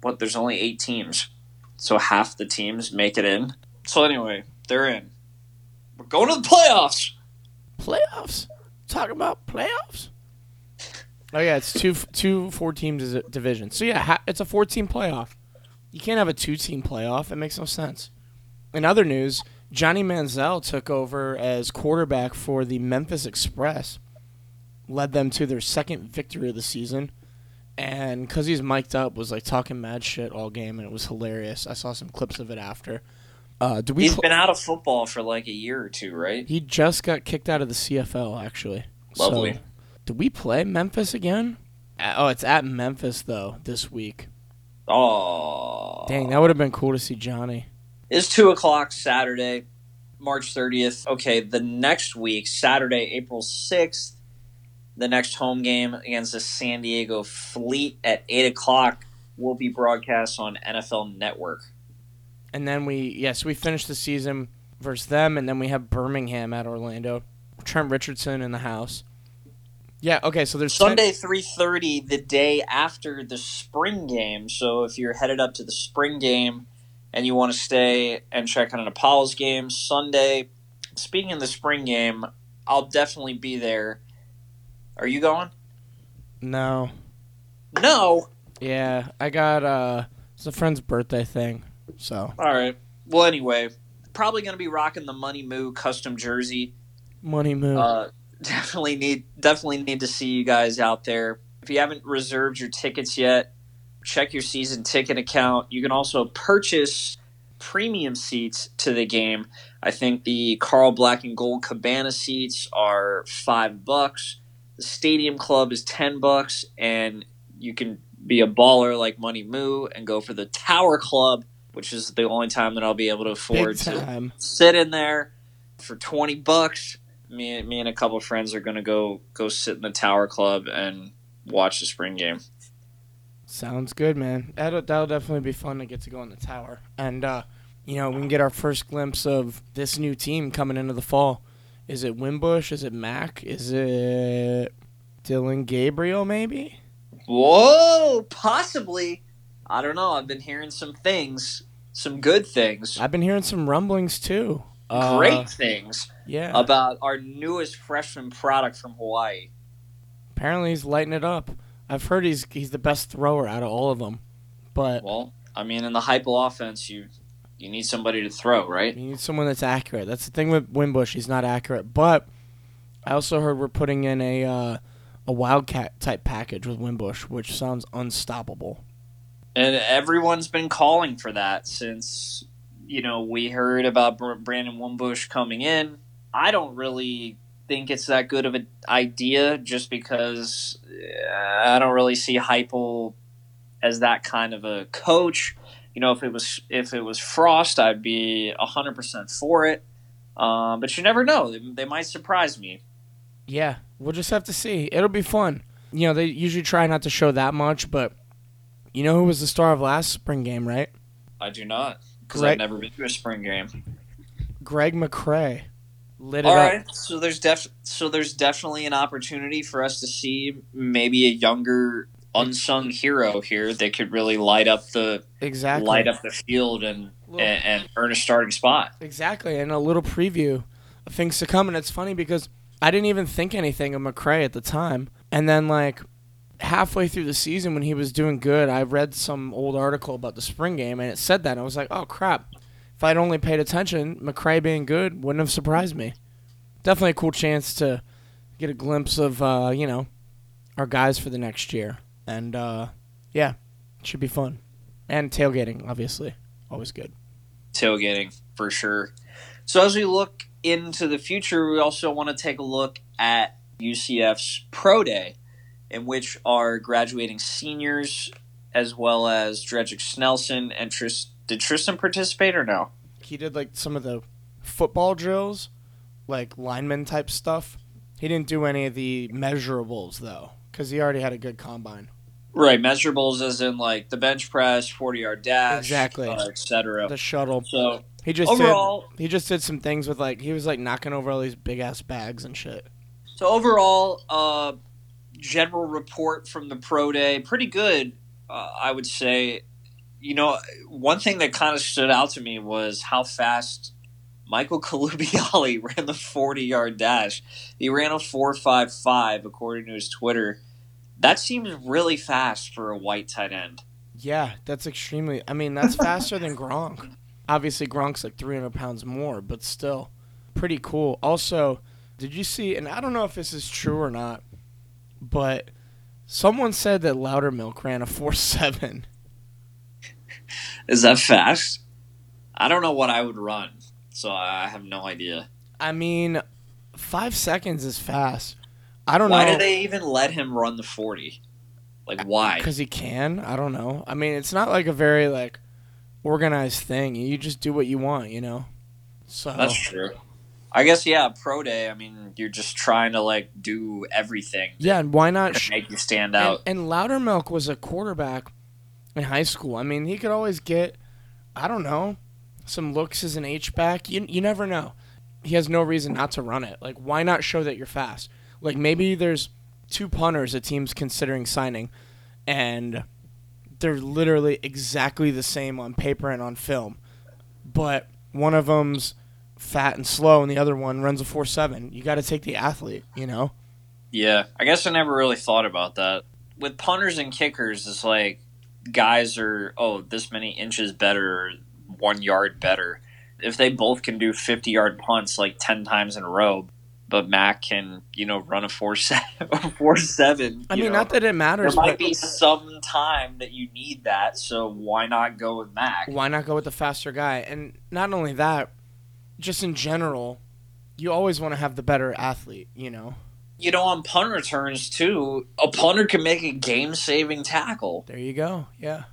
But there's only eight teams, so half the teams make it in. So anyway, they're in. We're going to the playoffs. playoffs. Talking about playoffs. Oh yeah, it's two two four teams is a division. So yeah, it's a four team playoff. You can't have a two team playoff. It makes no sense. In other news, Johnny Manziel took over as quarterback for the Memphis Express, led them to their second victory of the season, and because he's mic'd up, was like talking mad shit all game, and it was hilarious. I saw some clips of it after. Uh, do we? He's pl- been out of football for like a year or two, right? he just got kicked out of the CFL, actually. Lovely. So, do we play Memphis again? Oh, it's at Memphis though this week. Oh, Dang, that would have been cool to see Johnny. It's two o'clock Saturday, March 30th. Okay, the next week, Saturday, April 6th, the next home game against the San Diego Fleet at 8 o'clock will be broadcast on NFL Network. And then we yes, we finished the season versus them, and then we have Birmingham at Orlando. Trent Richardson in the house. Yeah. Okay. So there's Sunday, 3.30, the day after the spring game. So if you're headed up to the spring game and you want to stay and check out an Apollos game, Sunday, speaking of the spring game, I'll definitely be there. Are you going? no. No. Yeah, I got uh, it's a friend's birthday thing. So All right. Well, anyway, probably going to be rocking the Money Moo custom jersey. money Moo. Uh, [laughs] definitely need definitely need to see you guys out there. If you haven't reserved your tickets yet, check your season ticket account. You can also purchase premium seats to the game. I think the Carl Black and Gold Cabana seats are five bucks. The Stadium Club is ten bucks, and you can be a baller like Money Moo and go for the Tower Club, which is the only time that I'll be able to afford to sit in there for 20 bucks me, me and a couple of friends are going to go go sit in the tower club and watch the spring game Sounds good, man. That'll, that'll definitely be fun to get to go in the tower. And, uh, you know, we can get our first glimpse of this new team coming into the fall. Is it Wimbush? Is it Mac? Is it Dillon Gabriel, maybe? whoa possibly i don't know i've been hearing some things some good things I've been hearing some rumblings, too. Uh, great things Yeah. about our newest freshman product from hawaii Apparently he's lighting it up. I've heard he's he's the best thrower out of all of them. But well i mean in the Heupel offense you you need somebody to throw right You need someone that's accurate. That's the thing with Wimbush. He's not accurate. But I also heard we're putting in a uh, a wildcat type package with Wimbush, which sounds unstoppable. And everyone's been calling for that since you know we heard about Br- Brandon Wimbush coming in. I don't really think it's that good of an idea, just because uh, I don't really see Heupel as that kind of a coach. You know, if it was if it was Frost, I'd be hundred percent for it. Um, but you never know; they, they might surprise me. Yeah, we'll just have to see. It'll be fun. You know, they usually try not to show that much, but you know who was the star of last spring game, right? I do not because I've never been to a spring game. Greg McCrae lit it All up. right, so there's def so there's definitely an opportunity for us to see maybe a younger unsung hero here that could really light up the Exactly. light up the field and, and and earn a starting spot. Exactly, and a little preview of things to come. And it's funny because I didn't even think anything of McCrae at the time, and then like halfway through the season when he was doing good, I read some old article about the spring game, and it said that. And I was like, oh crap! If I'd only paid attention, McCrae being good wouldn't have surprised me. Definitely a cool chance to get a glimpse of uh, you know our guys for the next year, and uh, yeah, it should be fun. And tailgating, obviously, always good. tailgating for sure. So as we look into the future, we also want to take a look at UCF's Pro Day, in which our graduating seniors, as well as Dredrick Snelson and Tris, did Tristan participate or no? he did like some of the football drills, like lineman type stuff. He didn't do any of the measurables though, because he already had a good combine. Right, measurables as in like the bench press, forty yard dash, Exactly. uh, etc. The shuttle. So He just overall, did. He just did some things with like he was like knocking over all these big ass bags and shit. So overall, uh, general report from the pro day, pretty good, uh, I would say. You know, one thing that kind of stood out to me was how fast Michael [laughs] Colubiale ran the 40 yard dash. He ran a 4.55 according to his Twitter. That seems really fast for a white tight end. Yeah, that's extremely. I mean, that's [laughs] faster than Gronk. Obviously, Gronk's like 300 pounds more, but still, pretty cool. Also, did you see? And I don't know if this is true or not, but someone said that Loudermilk ran a 4.7. Is that fast? I don't know what I would run, so I have no idea. I mean, five seconds is fast. I don't know Why know. do they even let him run the 40? Like, why? Because he can. I don't know. I mean, it's not like a very like organized thing. You just do what you want, you know. So That's true. I guess, yeah, pro day, I mean, you're just trying to, like, do everything yeah, and why not? Sh- make you stand and, out. and Loudermilk was a quarterback in high school. I mean, he could always get, I don't know, some looks as an H back. You you never know. He has no reason not to run it. Like, why not show that you're fast? Like maybe there's two punters a team's considering signing, and they're literally exactly the same on paper and on film, but one of them's fat and slow, and the other one runs a four seven. You got to take the athlete, you know. Yeah, I guess I never really thought about that. With punters and kickers, it's like guys are, oh, this many inches better, one yard better. If they both can do 50 yard punts like 10 times in a row, but Mac can, you know, run a 4 7. [laughs] Four, seven I mean, know, not that it matters. there might be some time that you need that, so why not go with Mac? why not go with the faster guy? And not only that, just in general, you always want to have the better athlete, you know. You know, on punt returns, too, a punter can make a game saving tackle. There you go. Yeah.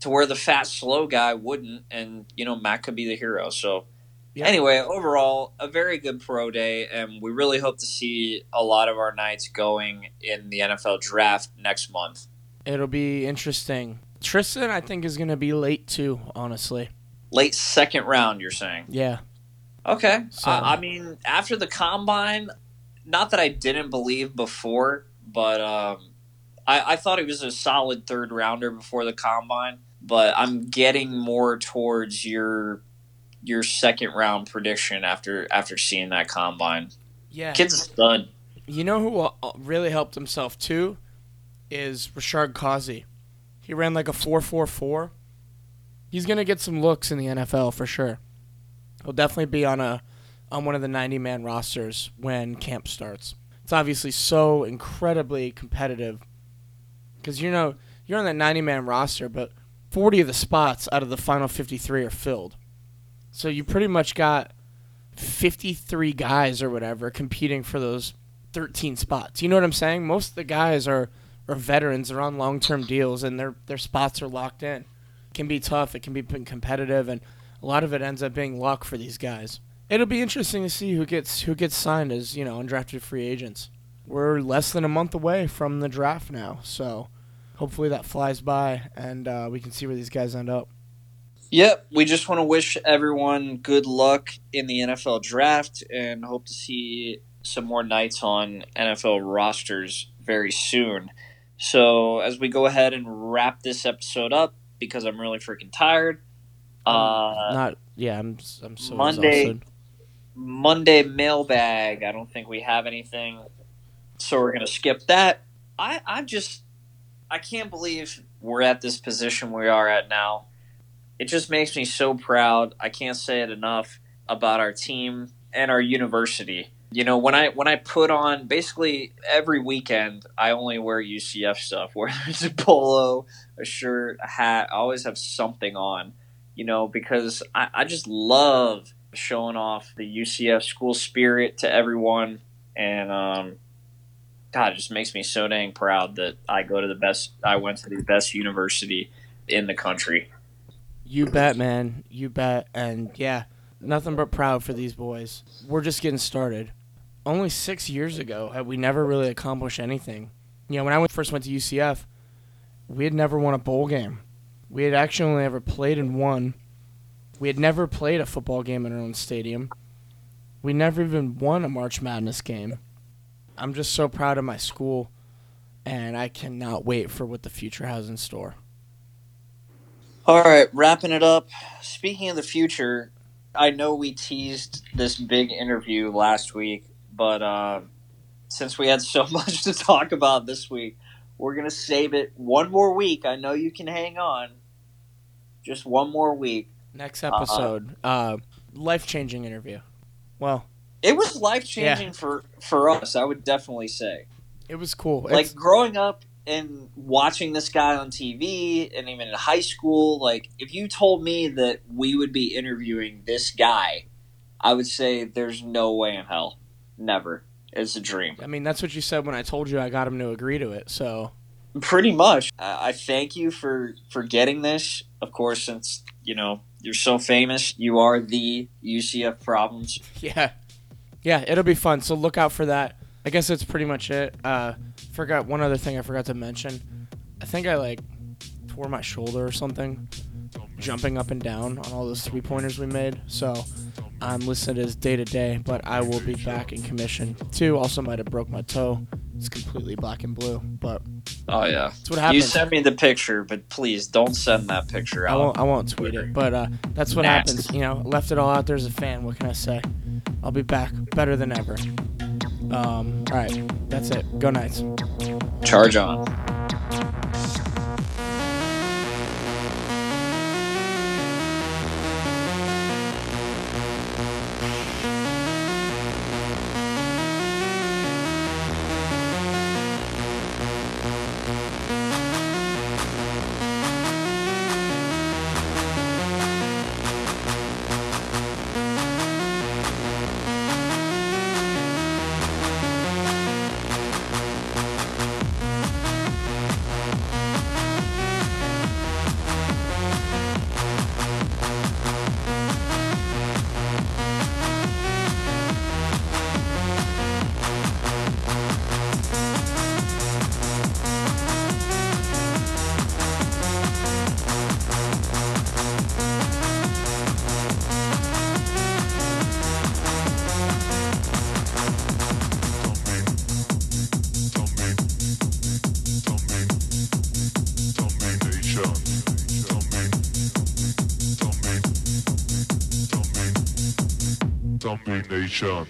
to where the fat slow guy wouldn't and you know matt could be the hero so Yeah. anyway overall a very good pro day and we really hope to see a lot of our Knights going in the nfl draft next month It'll be interesting. Tristan, I think, is going to be late too, honestly. late second round you're saying Yeah. okay So- I, I mean after the combine not that i didn't believe before but um, I, I thought he was a solid third rounder before the combine but i'm getting more towards your your second round prediction after after seeing that combine Yeah. Kid's stud. You know who uh, really helped himself too is Rashard Kazi. He ran like a 4.44. He's going to get some looks in the NFL for sure. He'll definitely be on a on one of the 90 man rosters when camp starts. It's obviously so incredibly competitive cuz you know you're on that 90 man roster but 40 of the spots out of the final 53 are filled. So you pretty much got 53 guys or whatever competing for those 13 spots. You know what I'm saying? Most of the guys are, are veterans. They're on long term deals and their their spots are locked in. It can be tough. It can be competitive, and a lot of it ends up being luck for these guys. It'll be interesting to see who gets who gets signed as you know undrafted free agents. We're less than a month away from the draft now, so hopefully that flies by and uh, we can see where these guys end up. Yep, we just want to wish everyone good luck in the NFL draft and hope to see some more Knights on NFL rosters very soon. So, as we go ahead and wrap this episode up, because I'm really freaking tired, uh, Not yeah, I'm I'm so Monday- exhausted. Monday mailbag. I don't think we have anything, so we're gonna skip that. I I just I can't believe we're at this position we are at now. It just makes me so proud. I can't say it enough about our team and our university. You know, when I when I put on basically every weekend, I only wear UCF stuff. [laughs] Whether it's a polo, a shirt, a hat, I always have something on. You know, because I, I just love showing off the UCF school spirit to everyone, and um, God, it just makes me so dang proud that I go to the best. I went to the best university in the country. You bet, man. You bet. And yeah, nothing but proud for these boys. We're just getting started. Only six years ago had we never really accomplished anything. You know, when I went, first went to UCF, we had never won a bowl game. We had actually only ever played in one. We had never played a football game in our own stadium. We never even won a March Madness game. I'm just so proud of my school, and I cannot wait for what the future has in store. All right, wrapping it up. Speaking of the future, I know we teased this big interview last week, but uh, since we had so [laughs] much to talk about this week, we're going to save it one more week. I know you can hang on. Just one more week. Next episode, uh, life changing interview. Well, It was life changing for, for us, I would definitely say. it was cool. Like It's- growing up and watching this guy on TV and even in high school, like if you told me that we would be interviewing this guy, I would say there's no way in hell. Never. It's a dream. I mean, that's what you said when I told you I got him to agree to it. So Pretty much. I I thank you for for getting this. Of course, since you know you're so famous, you are the UCF problems. yeah, yeah, it'll be fun. So look out for that. I guess that's pretty much it. Uh, forgot one other thing I forgot to mention. I think I like tore my shoulder or something, jumping up and down on all those three pointers we made. So I'm listed as day to day, but I will be back in commission. Two also might have broke my toe. It's completely black and blue, but Oh yeah. that's what happens. You sent me the picture, but please don't send that picture I out. won't. I won't tweet it, but uh, that's what Nasty. happens. You know, left it all out there as a fan. What can I say? I'll be back, better than ever. Um, all right, that's it. Go Knights. Charge on. Domination.